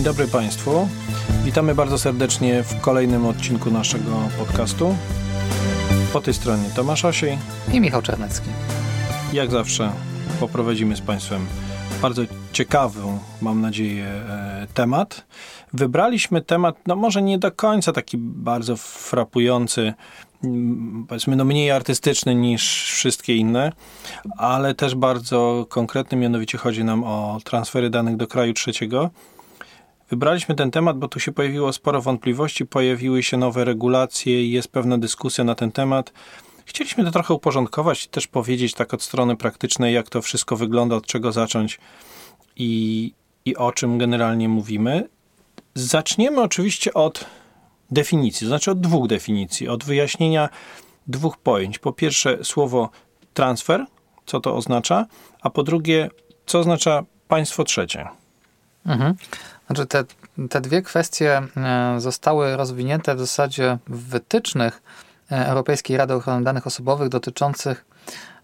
Dzień dobry Państwu. Witamy bardzo serdecznie w kolejnym odcinku naszego podcastu. Po tej stronie Tomasz Osiej i Michał Czarnecki. Jak zawsze poprowadzimy z Państwem bardzo ciekawy, mam nadzieję, e, temat. Wybraliśmy temat, no może nie do końca taki bardzo frapujący, powiedzmy, no mniej artystyczny niż wszystkie inne, ale też bardzo konkretny, mianowicie chodzi nam o transfery danych do kraju trzeciego. Wybraliśmy ten temat, bo tu się pojawiło sporo wątpliwości, pojawiły się nowe regulacje, jest pewna dyskusja na ten temat. Chcieliśmy to trochę uporządkować i też powiedzieć tak od strony praktycznej, jak to wszystko wygląda, od czego zacząć i, i o czym generalnie mówimy. Zaczniemy oczywiście od definicji, znaczy od dwóch definicji, od wyjaśnienia dwóch pojęć. Po pierwsze, słowo transfer, co to oznacza, a po drugie, co oznacza państwo trzecie. Mhm. Znaczy te, te dwie kwestie e, zostały rozwinięte w zasadzie w wytycznych e, Europejskiej Rady Ochrony Danych Osobowych dotyczących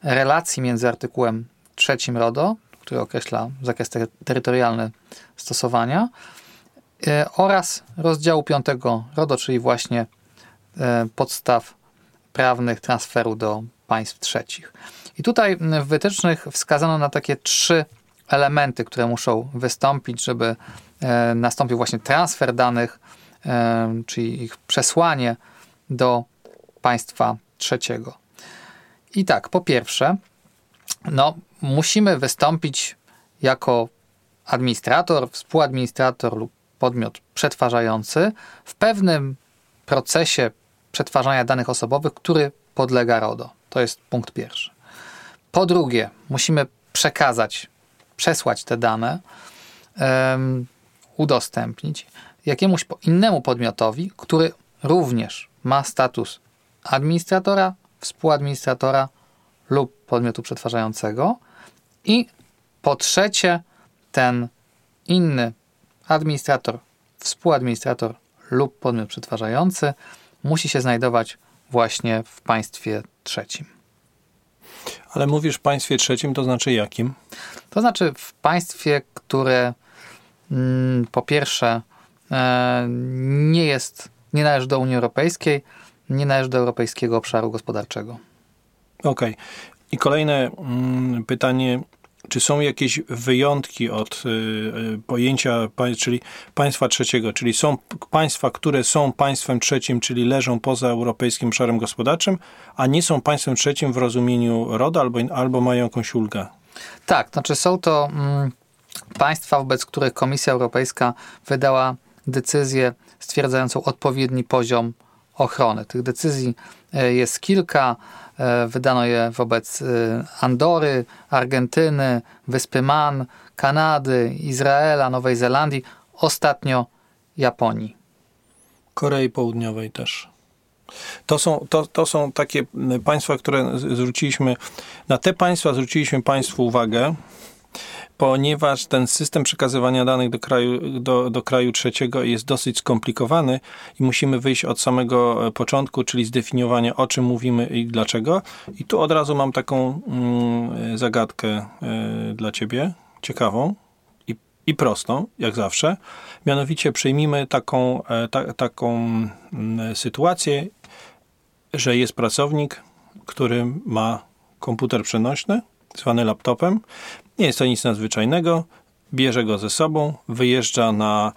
relacji między artykułem trzecim RODO, który określa zakres terytorialny stosowania, e, oraz rozdziału piątego RODO, czyli właśnie podstaw prawnych transferu do państw trzecich. I tutaj w wytycznych wskazano na takie trzy elementy, które muszą wystąpić, żeby nastąpił właśnie transfer danych, e, czyli ich przesłanie do państwa trzeciego. I tak, po pierwsze, no, musimy wystąpić jako administrator, współadministrator lub podmiot przetwarzający w pewnym procesie przetwarzania danych osobowych, który podlega RODO. To jest punkt pierwszy. Po drugie, musimy przekazać, przesłać te dane udostępnić jakiemuś innemu podmiotowi, który również ma status administratora, współadministratora lub podmiotu przetwarzającego. I po trzecie, ten inny administrator, współadministrator lub podmiot przetwarzający musi się znajdować właśnie w państwie trzecim. Ale mówisz w państwie trzecim, to znaczy jakim? To znaczy w państwie, które po pierwsze, e, nie jest, nie należy do Unii Europejskiej, nie należy do Europejskiego Obszaru Gospodarczego. Okej. Okay. I kolejne mm, pytanie, czy są jakieś wyjątki od y, y, pojęcia, czyli państwa trzeciego, czyli są państwa, które są państwem trzecim, czyli leżą poza europejskim obszarem gospodarczym, a nie są państwem trzecim w rozumieniu RODO albo, albo mają jakąś ulgę? Tak, znaczy są to mm, państwa, wobec których Komisja Europejska wydała decyzję stwierdzającą odpowiedni poziom ochrony. Tych decyzji e, jest kilka. E, wydano je wobec e, Andory, Argentyny, Wyspy Man, Kanady, Izraela, Nowej Zelandii, ostatnio Japonii. Korei Południowej też. To są, to, to są takie państwa, które zwróciliśmy, na te państwa zwróciliśmy Państwu uwagę, ponieważ ten system przekazywania danych do kraju, do, do kraju trzeciego jest dosyć skomplikowany i musimy wyjść od samego e, początku, czyli zdefiniowania o czym mówimy i dlaczego. I tu od razu mam taką mm, zagadkę y, dla ciebie, ciekawą i, i prostą, jak zawsze. Mianowicie przyjmijmy taką, e, ta, taką mm, sytuację, że jest pracownik, który ma komputer przenośny, zwany laptopem, nie jest to nic nadzwyczajnego. Bierze go ze sobą, wyjeżdża na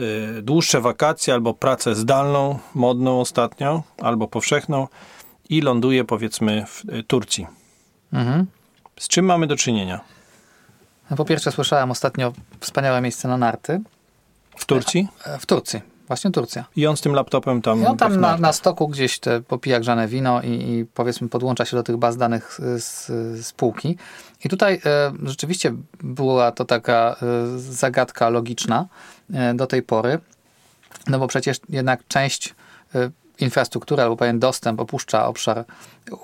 y, dłuższe wakacje albo pracę zdalną, modną ostatnio, albo powszechną i ląduje powiedzmy w y, Turcji. Mhm. Z czym mamy do czynienia? No, po pierwsze słyszałem ostatnio wspaniałe miejsce na narty. W Turcji? E, w Turcji. Właśnie Turcja. I on z tym laptopem tam. I on tam na, na, stoku gdzieś te popija grzane wino i, i, powiedzmy podłącza się do tych baz danych z, spółki. I tutaj e, rzeczywiście była to taka e, zagadka logiczna e, do tej pory, no bo przecież jednak część e, infrastruktury albo pewien dostęp opuszcza obszar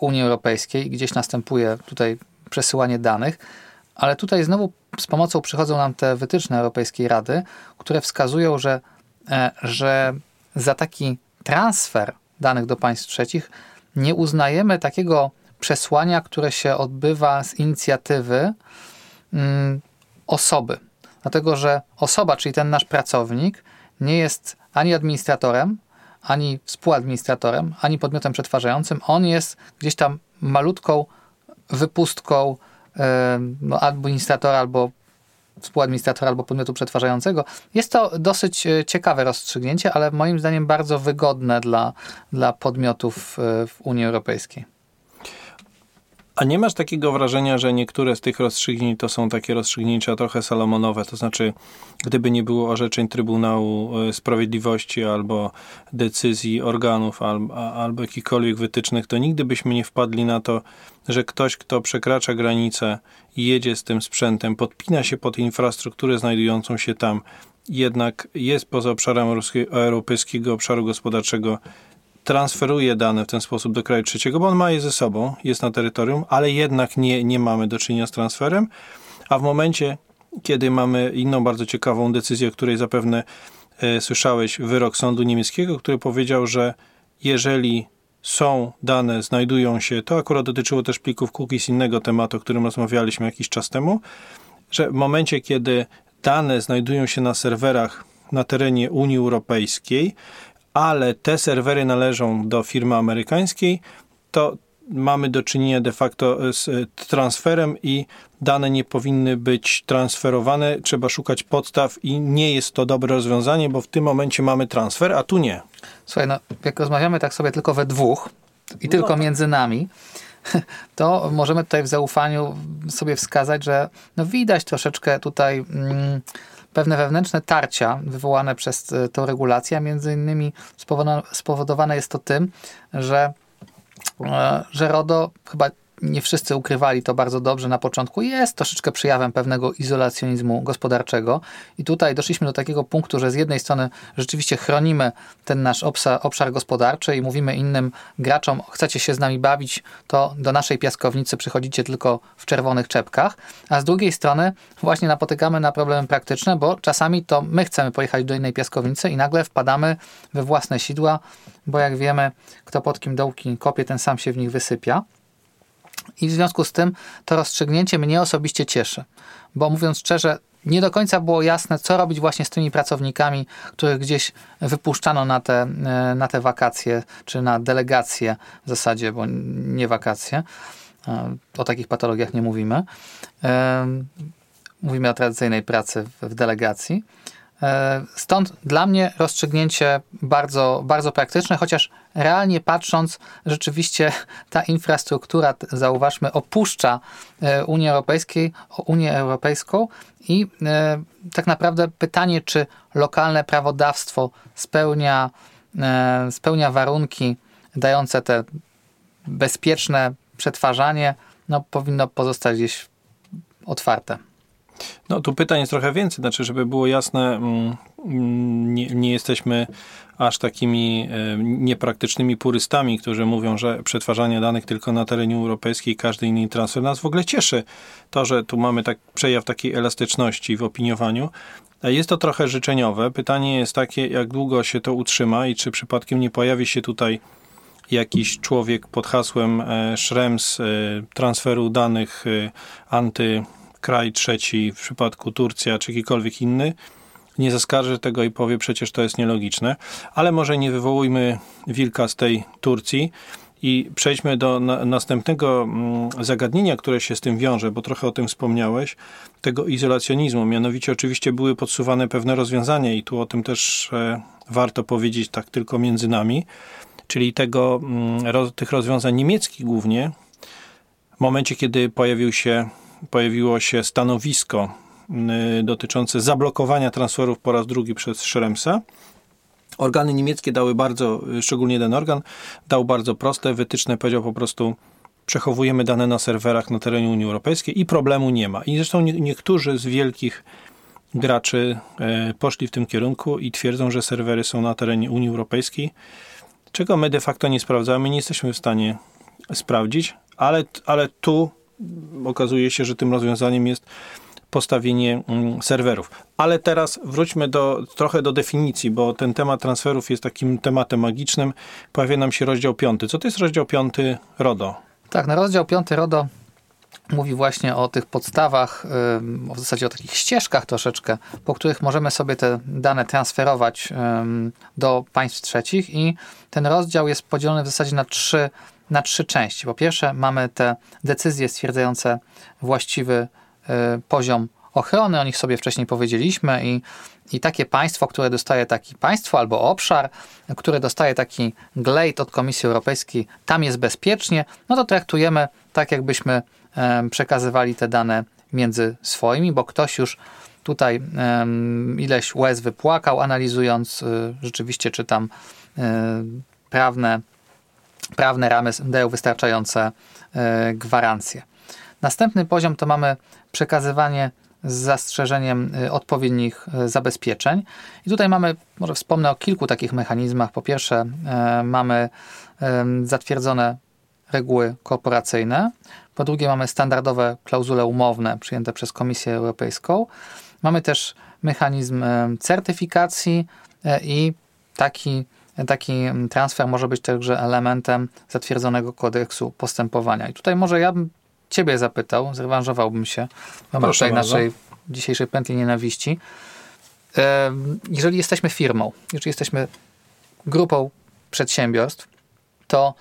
Unii Europejskiej i gdzieś następuje tutaj przesyłanie danych, ale tutaj znowu z pomocą przychodzą nam te wytyczne Europejskiej Rady, które wskazują, że że za taki transfer danych do państw trzecich nie uznajemy takiego przesłania, które się odbywa z inicjatywy mm, osoby. dlatego że osoba, czyli ten nasz pracownik, nie jest ani administratorem, ani współadministratorem, ani podmiotem przetwarzającym. On jest gdzieś tam malutką wypustką e, no, administratora albo współadministratora albo podmiotu przetwarzającego. Jest to dosyć e, ciekawe rozstrzygnięcie, ale moim zdaniem bardzo wygodne dla, dla podmiotów e, w Unii Europejskiej. A nie masz takiego wrażenia, że niektóre z tych rozstrzygnięć to są takie rozstrzygnięcia trochę salomonowe? To znaczy, gdyby nie było orzeczeń Trybunału e, Sprawiedliwości albo decyzji organów albo, albo jakichkolwiek wytycznych, to nigdy byśmy nie wpadli na to, że ktoś, kto przekracza granicę i jedzie z tym sprzętem, podpina się pod infrastrukturę znajdującą się tam, jednak jest poza obszarem europejskiego obszaru gospodarczego transferuje dane w ten sposób do kraju trzeciego, bo on ma je ze sobą, jest na terytorium, ale jednak nie, nie mamy do czynienia z transferem, a w momencie, kiedy mamy inną bardzo ciekawą decyzję, o której zapewne e, słyszałeś, wyrok sądu niemieckiego, który powiedział, że jeżeli są dane, znajdują się, to akurat dotyczyło też plików cookies innego tematu, o którym rozmawialiśmy jakiś czas temu, że w momencie, kiedy dane znajdują się na serwerach na terenie Unii Europejskiej, ale te serwery należą do firmy amerykańskiej, to mamy do czynienia de facto z transferem i dane nie powinny być transferowane. Trzeba szukać podstaw i nie jest to dobre rozwiązanie, bo w tym momencie mamy transfer, a tu nie. Słuchaj, no, jak rozmawiamy tak sobie tylko we dwóch i no tylko między nami, to możemy tutaj w zaufaniu sobie wskazać, że no widać troszeczkę tutaj mm, pewne wewnętrzne tarcia wywołane przez e, tą regulację, a między innymi spowodowane jest to tym, że, e, że RODO chyba nie wszyscy ukrywali to bardzo dobrze na początku, jest troszeczkę przejawem pewnego izolacjonizmu gospodarczego. I tutaj doszliśmy do takiego punktu, że z jednej strony rzeczywiście chronimy ten nasz obszar, obszar gospodarczy i mówimy innym graczom, chcecie się z nami bawić, to do naszej piaskownicy przychodzicie tylko w czerwonych czepkach, a z drugiej strony właśnie napotykamy na problemy praktyczne, bo czasami to my chcemy pojechać do innej piaskownicy i nagle wpadamy we własne sidła, bo jak wiemy, kto pod kim dołki kopie, ten sam się w nich wysypia. I w związku z tym to rozstrzygnięcie mnie osobiście cieszy, bo mówiąc szczerze, nie do końca było jasne, co robić właśnie z tymi pracownikami, których gdzieś wypuszczano na te, e, na te wakacje, czy na delegacje w zasadzie, bo nie wakacje. E, o takich patologiach nie mówimy. E, mówimy o tradycyjnej pracy w delegacji. E, stąd dla mnie rozstrzygnięcie bardzo, bardzo praktyczne, chociaż realnie patrząc, rzeczywiście ta infrastruktura, zauważmy, opuszcza e, Unię, Unię Europejską i e, tak naprawdę pytanie, czy lokalne prawodawstwo spełnia, spełnia warunki dające te bezpieczne przetwarzanie, no, powinno pozostać gdzieś otwarte. No tu pytań jest trochę więcej, znaczy, żeby było jasne, mm, mm, nie, nie jesteśmy aż takimi e, niepraktycznymi purystami, którzy mówią, że przetwarzanie danych tylko na terenie europejskiej, każdy inny transfer nas w ogóle cieszy. To, że tu mamy tak przejaw takiej elastyczności w opiniowaniu, jest to trochę życzeniowe. Pytanie jest takie, jak długo się to utrzyma i czy przypadkiem nie pojawi się tutaj jakiś człowiek pod hasłem e, Schrems e, transferu danych anty kraj trzeci, w przypadku Turcja czy jakikolwiek inny, nie zaskarży tego i powie przecież to jest nielogiczne. Ale może nie wywołujmy wilka z tej Turcji i przejdźmy do na, następnego mm, zagadnienia, które się z tym wiąże, bo trochę o tym wspomniałeś, tego izolacjonizmu. Mianowicie oczywiście były podsuwane pewne rozwiązania i tu o tym też e, warto powiedzieć tak tylko między nami, czyli tego, mm, roz, tych rozwiązań niemieckich głównie, w momencie, kiedy pojawił się pojawiło się stanowisko y, dotyczące zablokowania transferów po raz drugi przez Schremsa. Organy niemieckie dały bardzo, szczególnie jeden organ, dał bardzo proste wytyczne, powiedział po prostu przechowujemy dane na serwerach na terenie Unii Europejskiej i problemu nie ma. I zresztą niektórzy z wielkich graczy y, poszli w tym kierunku i twierdzą, że serwery są na terenie Unii Europejskiej, czego my de facto nie sprawdzamy, nie jesteśmy w stanie sprawdzić, ale, ale tu okazuje się, że tym rozwiązaniem jest postawienie mm, serwerów. Ale teraz wróćmy do, trochę do definicji, bo ten temat transferów jest takim tematem magicznym. Pojawia nam się rozdział piąty. Co to jest rozdział piąty RODO? Tak, na rozdział piąty RODO mówi właśnie o tych podstawach, w zasadzie o takich ścieżkach troszeczkę, po których możemy sobie te dane transferować do państw trzecich i ten rozdział jest podzielony w zasadzie na trzy, na trzy części. Po pierwsze mamy te decyzje stwierdzające właściwy e, poziom ochrony, o nich sobie wcześniej powiedzieliśmy i, i takie państwo, które dostaje taki państwo albo obszar, które dostaje taki glejt od Komisji Europejskiej, tam jest bezpiecznie, no to traktujemy tak, jakbyśmy przekazywali te dane między swoimi, bo ktoś już tutaj ileś łez wypłakał, analizując y, rzeczywiście, czy tam y, prawne, prawne ramy dają wystarczające y, gwarancje. Następny poziom to mamy przekazywanie z zastrzeżeniem odpowiednich zabezpieczeń. I tutaj mamy, może wspomnę o kilku takich mechanizmach. Po pierwsze, mamy zatwierdzone reguły korporacyjne. Po drugie, mamy standardowe klauzule umowne przyjęte przez Komisję Europejską. Mamy też mechanizm e, certyfikacji e, i taki, taki transfer może być także elementem zatwierdzonego kodeksu postępowania. I tutaj może ja bym Ciebie zapytał, zrewanżowałbym się w ramach tej naszej dzisiejszej pętli nienawiści. E, jeżeli jesteśmy firmą, jeżeli jesteśmy grupą przedsiębiorstw, to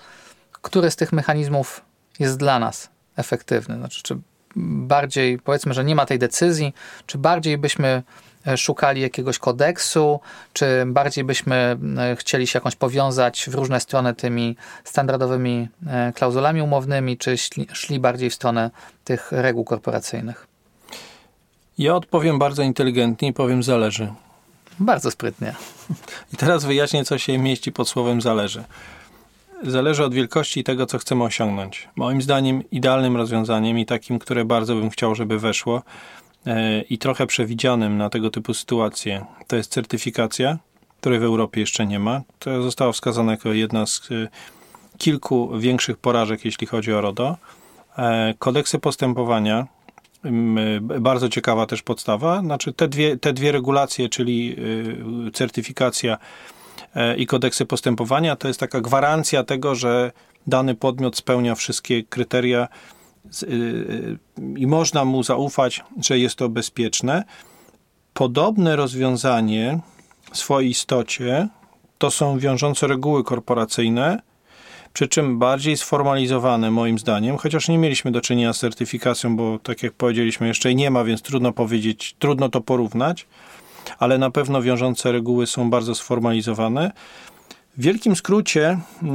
który z tych mechanizmów jest dla nas efektywny? Znaczy, czy bardziej, powiedzmy, że nie ma tej decyzji, czy bardziej byśmy e, szukali jakiegoś kodeksu, czy bardziej byśmy e, chcieli się jakąś powiązać w różne strony tymi standardowymi e, klauzulami umownymi, czy szli, szli bardziej w stronę tych reguł korporacyjnych? Ja odpowiem bardzo inteligentnie i powiem zależy. Bardzo sprytnie. I teraz wyjaśnię, co się mieści pod słowem zależy zależy od wielkości tego, co chcemy osiągnąć. Moim zdaniem idealnym rozwiązaniem i takim, które bardzo bym chciał, żeby weszło e, i trochę przewidzianym na tego typu sytuacje, to jest certyfikacja, której w Europie jeszcze nie ma. To została wskazana jako jedna z e, kilku większych porażek, jeśli chodzi o RODO. E, kodeksy postępowania, bardzo ciekawa też podstawa. Znaczy te dwie, te dwie regulacje, czyli certyfikacja i kodeksy postępowania to jest taka gwarancja tego, że dany podmiot spełnia wszystkie kryteria y, y, i można mu zaufać, że jest to bezpieczne. Podobne rozwiązanie w swojej istocie to są wiążące reguły korporacyjne, przy czym bardziej sformalizowane moim zdaniem, chociaż nie mieliśmy do czynienia z certyfikacją, bo tak jak powiedzieliśmy, jeszcze nie ma, więc trudno powiedzieć, trudno to porównać ale na pewno wiążące reguły są bardzo sformalizowane. W wielkim skrócie, y,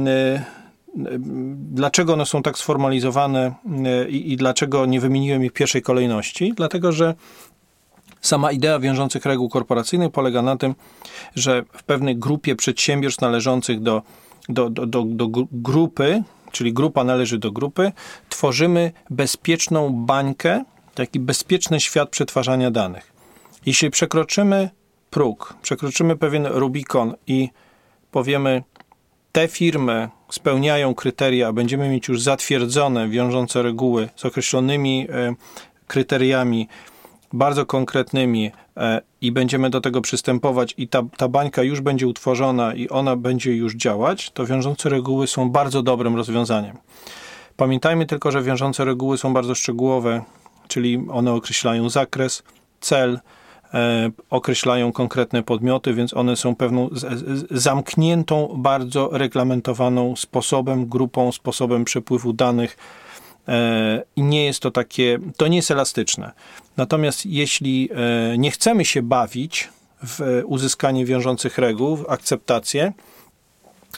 y, dlaczego one są tak sformalizowane y, i, i dlaczego nie wymieniłem ich w pierwszej kolejności? Dlatego, że Sama idea wiążących reguł korporacyjnych polega na tym, że w pewnej grupie przedsiębiorstw należących do, do, do, do, do grupy, czyli grupa należy do grupy, tworzymy bezpieczną bańkę, taki bezpieczny świat przetwarzania danych. Jeśli przekroczymy próg, przekroczymy pewien Rubikon i powiemy, te firmy spełniają kryteria, będziemy mieć już zatwierdzone, wiążące reguły z określonymi e, kryteriami, bardzo konkretnymi e, i będziemy do tego przystępować i ta, ta bańka już będzie utworzona i ona będzie już działać, to wiążące reguły są bardzo dobrym rozwiązaniem. Pamiętajmy tylko, że wiążące reguły są bardzo szczegółowe, czyli one określają zakres, cel, określają konkretne podmioty, więc one są pewną zamkniętą, bardzo reglamentowaną sposobem, grupą, sposobem przepływu danych e, i nie jest to takie, to nie jest elastyczne. Natomiast jeśli e, nie chcemy się bawić w uzyskanie wiążących reguł, w akceptację,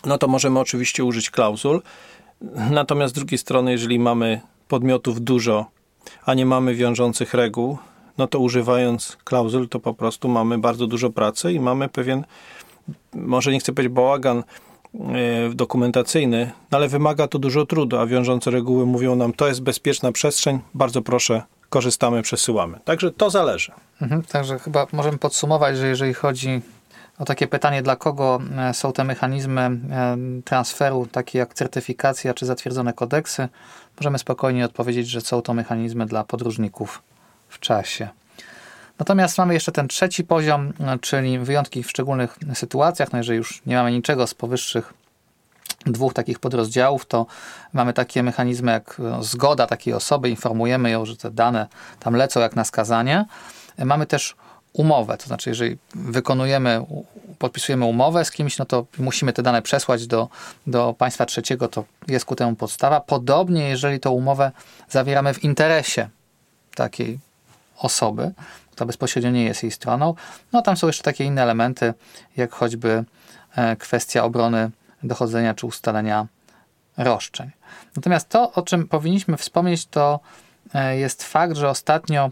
no to możemy oczywiście użyć klauzul. Natomiast z drugiej strony, jeżeli mamy podmiotów dużo, a nie mamy wiążących reguł, no to używając klauzul, to po prostu mamy bardzo dużo pracy i mamy pewien, może nie chcę powiedzieć bałagan e, dokumentacyjny, no ale wymaga to dużo trudu, a wiążące reguły mówią nam, to jest bezpieczna przestrzeń, bardzo proszę, korzystamy, przesyłamy. Także to zależy. Mhm, także chyba możemy podsumować, że jeżeli chodzi o takie pytanie, dla kogo e, są te mechanizmy e, transferu, takie jak certyfikacja czy zatwierdzone kodeksy, możemy spokojnie odpowiedzieć, że są to mechanizmy dla podróżników w czasie. Natomiast mamy jeszcze ten trzeci poziom, czyli wyjątki w szczególnych sytuacjach. No jeżeli już nie mamy niczego z powyższych dwóch takich podrozdziałów, to mamy takie mechanizmy jak no, zgoda takiej osoby, informujemy ją, że te dane tam lecą jak na skazanie. Mamy też umowę, to znaczy jeżeli wykonujemy, podpisujemy umowę z kimś, no to musimy te dane przesłać do, do państwa trzeciego, to jest ku temu podstawa. Podobnie, jeżeli tą umowę zawieramy w interesie takiej osoby, która bezpośrednio nie jest jej stroną, no tam są jeszcze takie inne elementy, jak choćby e, kwestia obrony dochodzenia czy ustalenia roszczeń. Natomiast to, o czym powinniśmy wspomnieć, to e, jest fakt, że ostatnio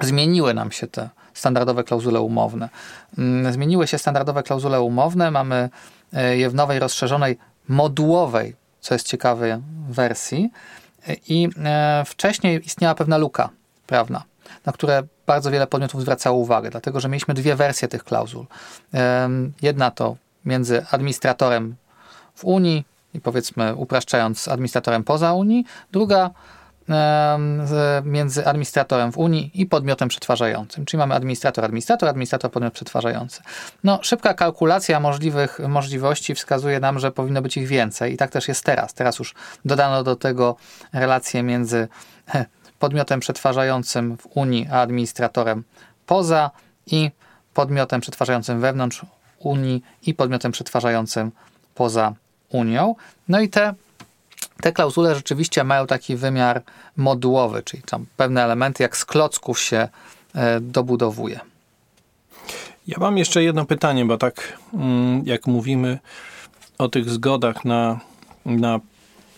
zmieniły nam się te standardowe klauzule umowne. Mm, zmieniły się standardowe klauzule umowne, mamy e, je w nowej, rozszerzonej, modułowej, co jest ciekawe, wersji. I wcześniej istniała pewna luka prawna, na które bardzo wiele podmiotów zwracało uwagę, dlatego że mieliśmy dwie wersje tych klauzul. Jedna to między administratorem w Unii i powiedzmy upraszczając administratorem poza Unii, druga między administratorem w Unii i podmiotem przetwarzającym. Czyli mamy administrator, administrator, administrator, podmiot przetwarzający. No, szybka kalkulacja możliwych możliwości wskazuje nam, że powinno być ich więcej i tak też jest teraz. Teraz już dodano do tego relacje między podmiotem przetwarzającym w Unii a administratorem poza i podmiotem przetwarzającym wewnątrz Unii i podmiotem przetwarzającym poza Unią. No i te te klauzule rzeczywiście mają taki wymiar modułowy, czyli tam pewne elementy jak z klocków się e, dobudowuje. Ja mam jeszcze jedno pytanie, bo tak mm, jak mówimy o tych zgodach na, na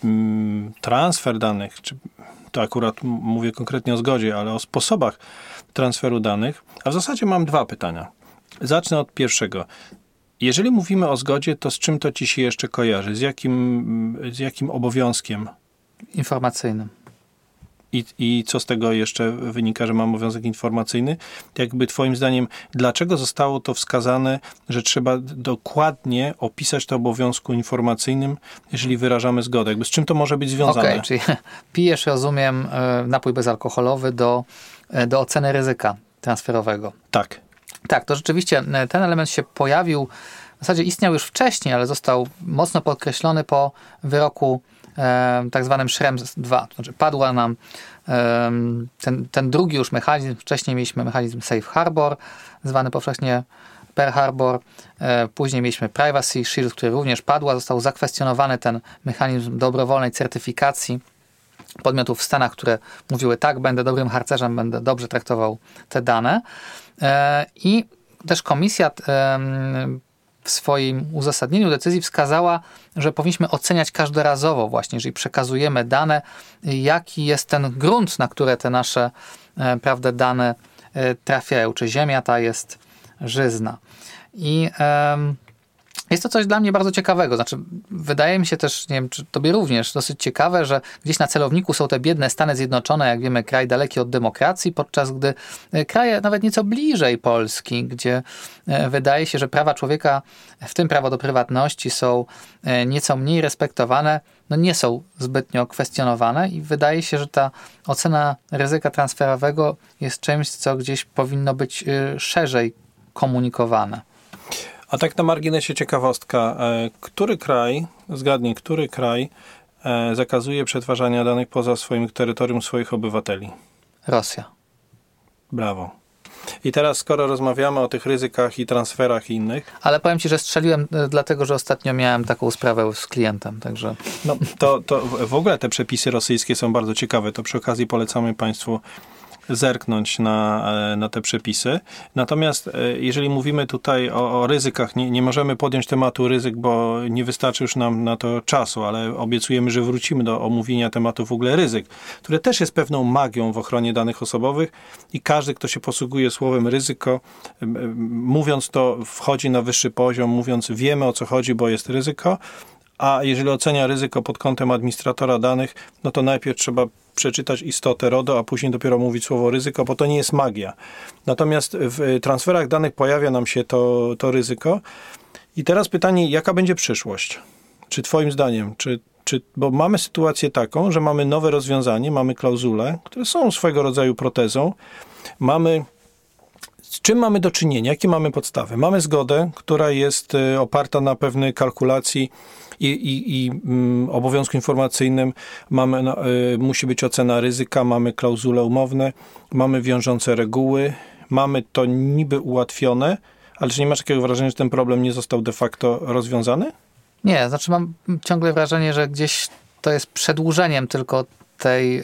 mm, transfer danych, czy to akurat mówię konkretnie o zgodzie, ale o sposobach transferu danych, a w zasadzie mam dwa pytania. Zacznę od pierwszego. Jeżeli mówimy o zgodzie, to z czym to ci się jeszcze kojarzy? Z jakim, z jakim obowiązkiem? Informacyjnym. I, I co z tego jeszcze wynika, że mam obowiązek informacyjny? Jakby Twoim zdaniem, dlaczego zostało to wskazane, że trzeba dokładnie opisać to obowiązku informacyjnym, jeżeli wyrażamy zgodę? Jakby z czym to może być związane? Okej, okay, czyli pijesz, rozumiem, e, napój bezalkoholowy do, e, do oceny ryzyka transferowego. Tak. Tak, to rzeczywiście e, ten element się pojawił, w zasadzie istniał już wcześniej, ale został mocno podkreślony po wyroku e, tak zwanym Schrems 2. To znaczy padła nam ten, ten drugi już mechanizm, wcześniej mieliśmy mechanizm Safe Harbor, zwany powszechnie Per Harbor, e, później mieliśmy Privacy Shield, który również padła, został zakwestionowany ten mechanizm dobrowolnej certyfikacji podmiotów w Stanach, które mówiły tak, będę dobrym harcerzem, będę dobrze traktował te dane. E, I też komisja w swoim uzasadnieniu decyzji wskazała, że powinniśmy oceniać każdorazowo właśnie, jeżeli przekazujemy dane, jaki jest ten grunt, na które te nasze e, prawda, dane e, trafiają, czy ziemia ta jest żyzna. I um, jest to coś dla mnie bardzo ciekawego. Znaczy, wydaje mi się też, nie wiem, czy tobie również, dosyć ciekawe, że gdzieś na celowniku są te biedne Stany Zjednoczone, jak wiemy, kraj daleki od demokracji, podczas gdy e, kraje nawet nieco bliżej Polski, gdzie e, wydaje się, że prawa człowieka, w tym prawo do prywatności, są e, nieco mniej respektowane, no nie są zbytnio kwestionowane i wydaje się, że ta ocena ryzyka transferowego jest czymś, co gdzieś powinno być szerzej komunikowane. A tak na marginesie ciekawostka. E, który kraj, zgadnij, który kraj e, zakazuje przetwarzania danych poza swoim terytorium swoich obywateli? Rosja. Brawo. I teraz, skoro rozmawiamy o tych ryzykach i transferach innych. Ale powiem ci, że strzeliłem e, dlatego, że ostatnio miałem taką sprawę z klientem, także. No, to, to w ogóle te przepisy rosyjskie są bardzo ciekawe. To przy okazji polecamy Państwu zerknąć na, e, na te przepisy. Natomiast e, jeżeli mówimy tutaj o, o ryzykach, nie, nie możemy podjąć tematu ryzyk, bo nie wystarczy już nam na to czasu, ale obiecujemy, że wrócimy do omówienia tematu w ogóle ryzyk, które też jest pewną magią w ochronie danych osobowych i każdy, kto się posługuje słowem ryzyko, mówiąc to, wchodzi na wyższy poziom, mówiąc wiemy o co chodzi, bo jest ryzyko, a jeżeli ocenia ryzyko pod kątem administratora danych, no to najpierw trzeba przeczytać istotę RODO, a później dopiero mówić słowo ryzyko, bo to nie jest magia. Natomiast w transferach danych pojawia nam się to, to ryzyko. I teraz pytanie, jaka będzie przyszłość? Czy Twoim zdaniem, czy, czy, bo mamy sytuację taką, że mamy nowe rozwiązanie, mamy klauzule, które są swego rodzaju protezą, mamy z czym mamy do czynienia? Jakie mamy podstawy? Mamy zgodę, która jest y, oparta na pewnej kalkulacji i, i, i mm, obowiązku informacyjnym mamy, y, musi być ocena ryzyka, mamy klauzule umowne, mamy wiążące reguły, mamy to niby ułatwione, ale czy nie masz takiego wrażenia, że ten problem nie został de facto rozwiązany? Nie, znaczy mam ciągle wrażenie, że gdzieś to jest przedłużeniem tylko tej,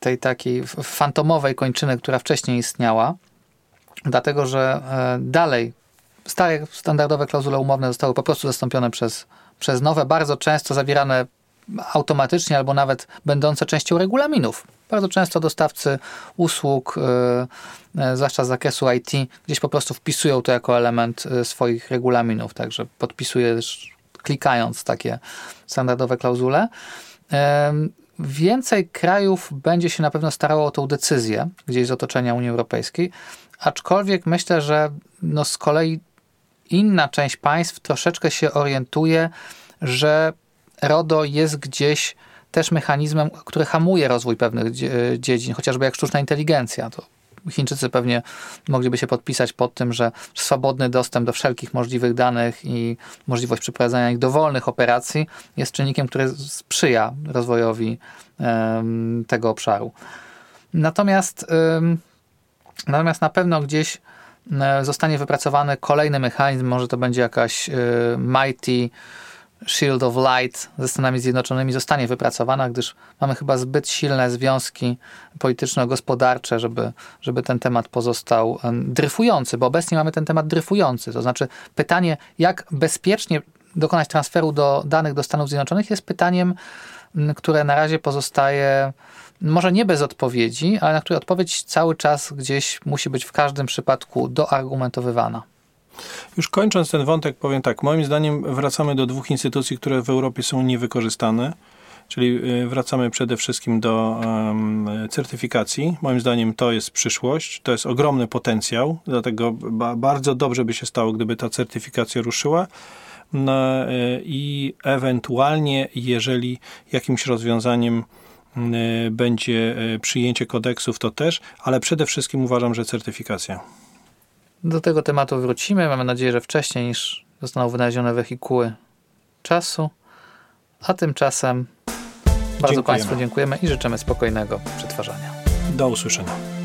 tej takiej fantomowej kończyny, która wcześniej istniała, dlatego że e, dalej stare standardowe klauzule umowne zostały po prostu zastąpione przez, przez nowe, bardzo często zawierane automatycznie albo nawet będące częścią regulaminów. Bardzo często dostawcy usług, yy, zwłaszcza z zakresu IT, gdzieś po prostu wpisują to jako element swoich regulaminów, także podpisujesz klikając takie standardowe klauzule. Więcej krajów będzie się na pewno starało o tą decyzję gdzieś z otoczenia Unii Europejskiej, aczkolwiek myślę, że no z kolei inna część państw troszeczkę się orientuje, że RODO jest gdzieś też mechanizmem, który hamuje rozwój pewnych dziedzin, chociażby jak sztuczna inteligencja. To Chińczycy pewnie mogliby się podpisać pod tym, że swobodny dostęp do wszelkich możliwych danych i możliwość przeprowadzania ich dowolnych operacji jest czynnikiem, który sprzyja rozwojowi tego obszaru. Natomiast, natomiast na pewno gdzieś zostanie wypracowany kolejny mechanizm, może to będzie jakaś um, mighty Shield of Light ze Stanami Zjednoczonymi zostanie wypracowana, gdyż mamy chyba zbyt silne związki polityczno-gospodarcze, żeby, żeby ten temat pozostał dryfujący, bo obecnie mamy ten temat dryfujący. To znaczy pytanie, jak bezpiecznie dokonać transferu do danych do Stanów Zjednoczonych jest pytaniem, które na razie pozostaje może nie bez odpowiedzi, ale na które odpowiedź cały czas gdzieś musi być w każdym przypadku doargumentowywana. Już kończąc ten wątek, powiem tak. Moim zdaniem wracamy do dwóch instytucji, które w Europie są niewykorzystane. Czyli y, wracamy przede wszystkim do um, certyfikacji. Moim zdaniem to jest przyszłość, to jest ogromny potencjał, dlatego ba bardzo dobrze by się stało, gdyby ta certyfikacja ruszyła. No, y, I ewentualnie, jeżeli jakimś rozwiązaniem będzie przyjęcie kodeksów, to też, ale przede wszystkim uważam, że certyfikacja. Do tego tematu wrócimy. Mamy nadzieję, że wcześniej niż zostaną wynalezione wehikuły czasu. A tymczasem bardzo dziękujemy. Państwu dziękujemy i życzymy spokojnego przetwarzania. Do usłyszenia.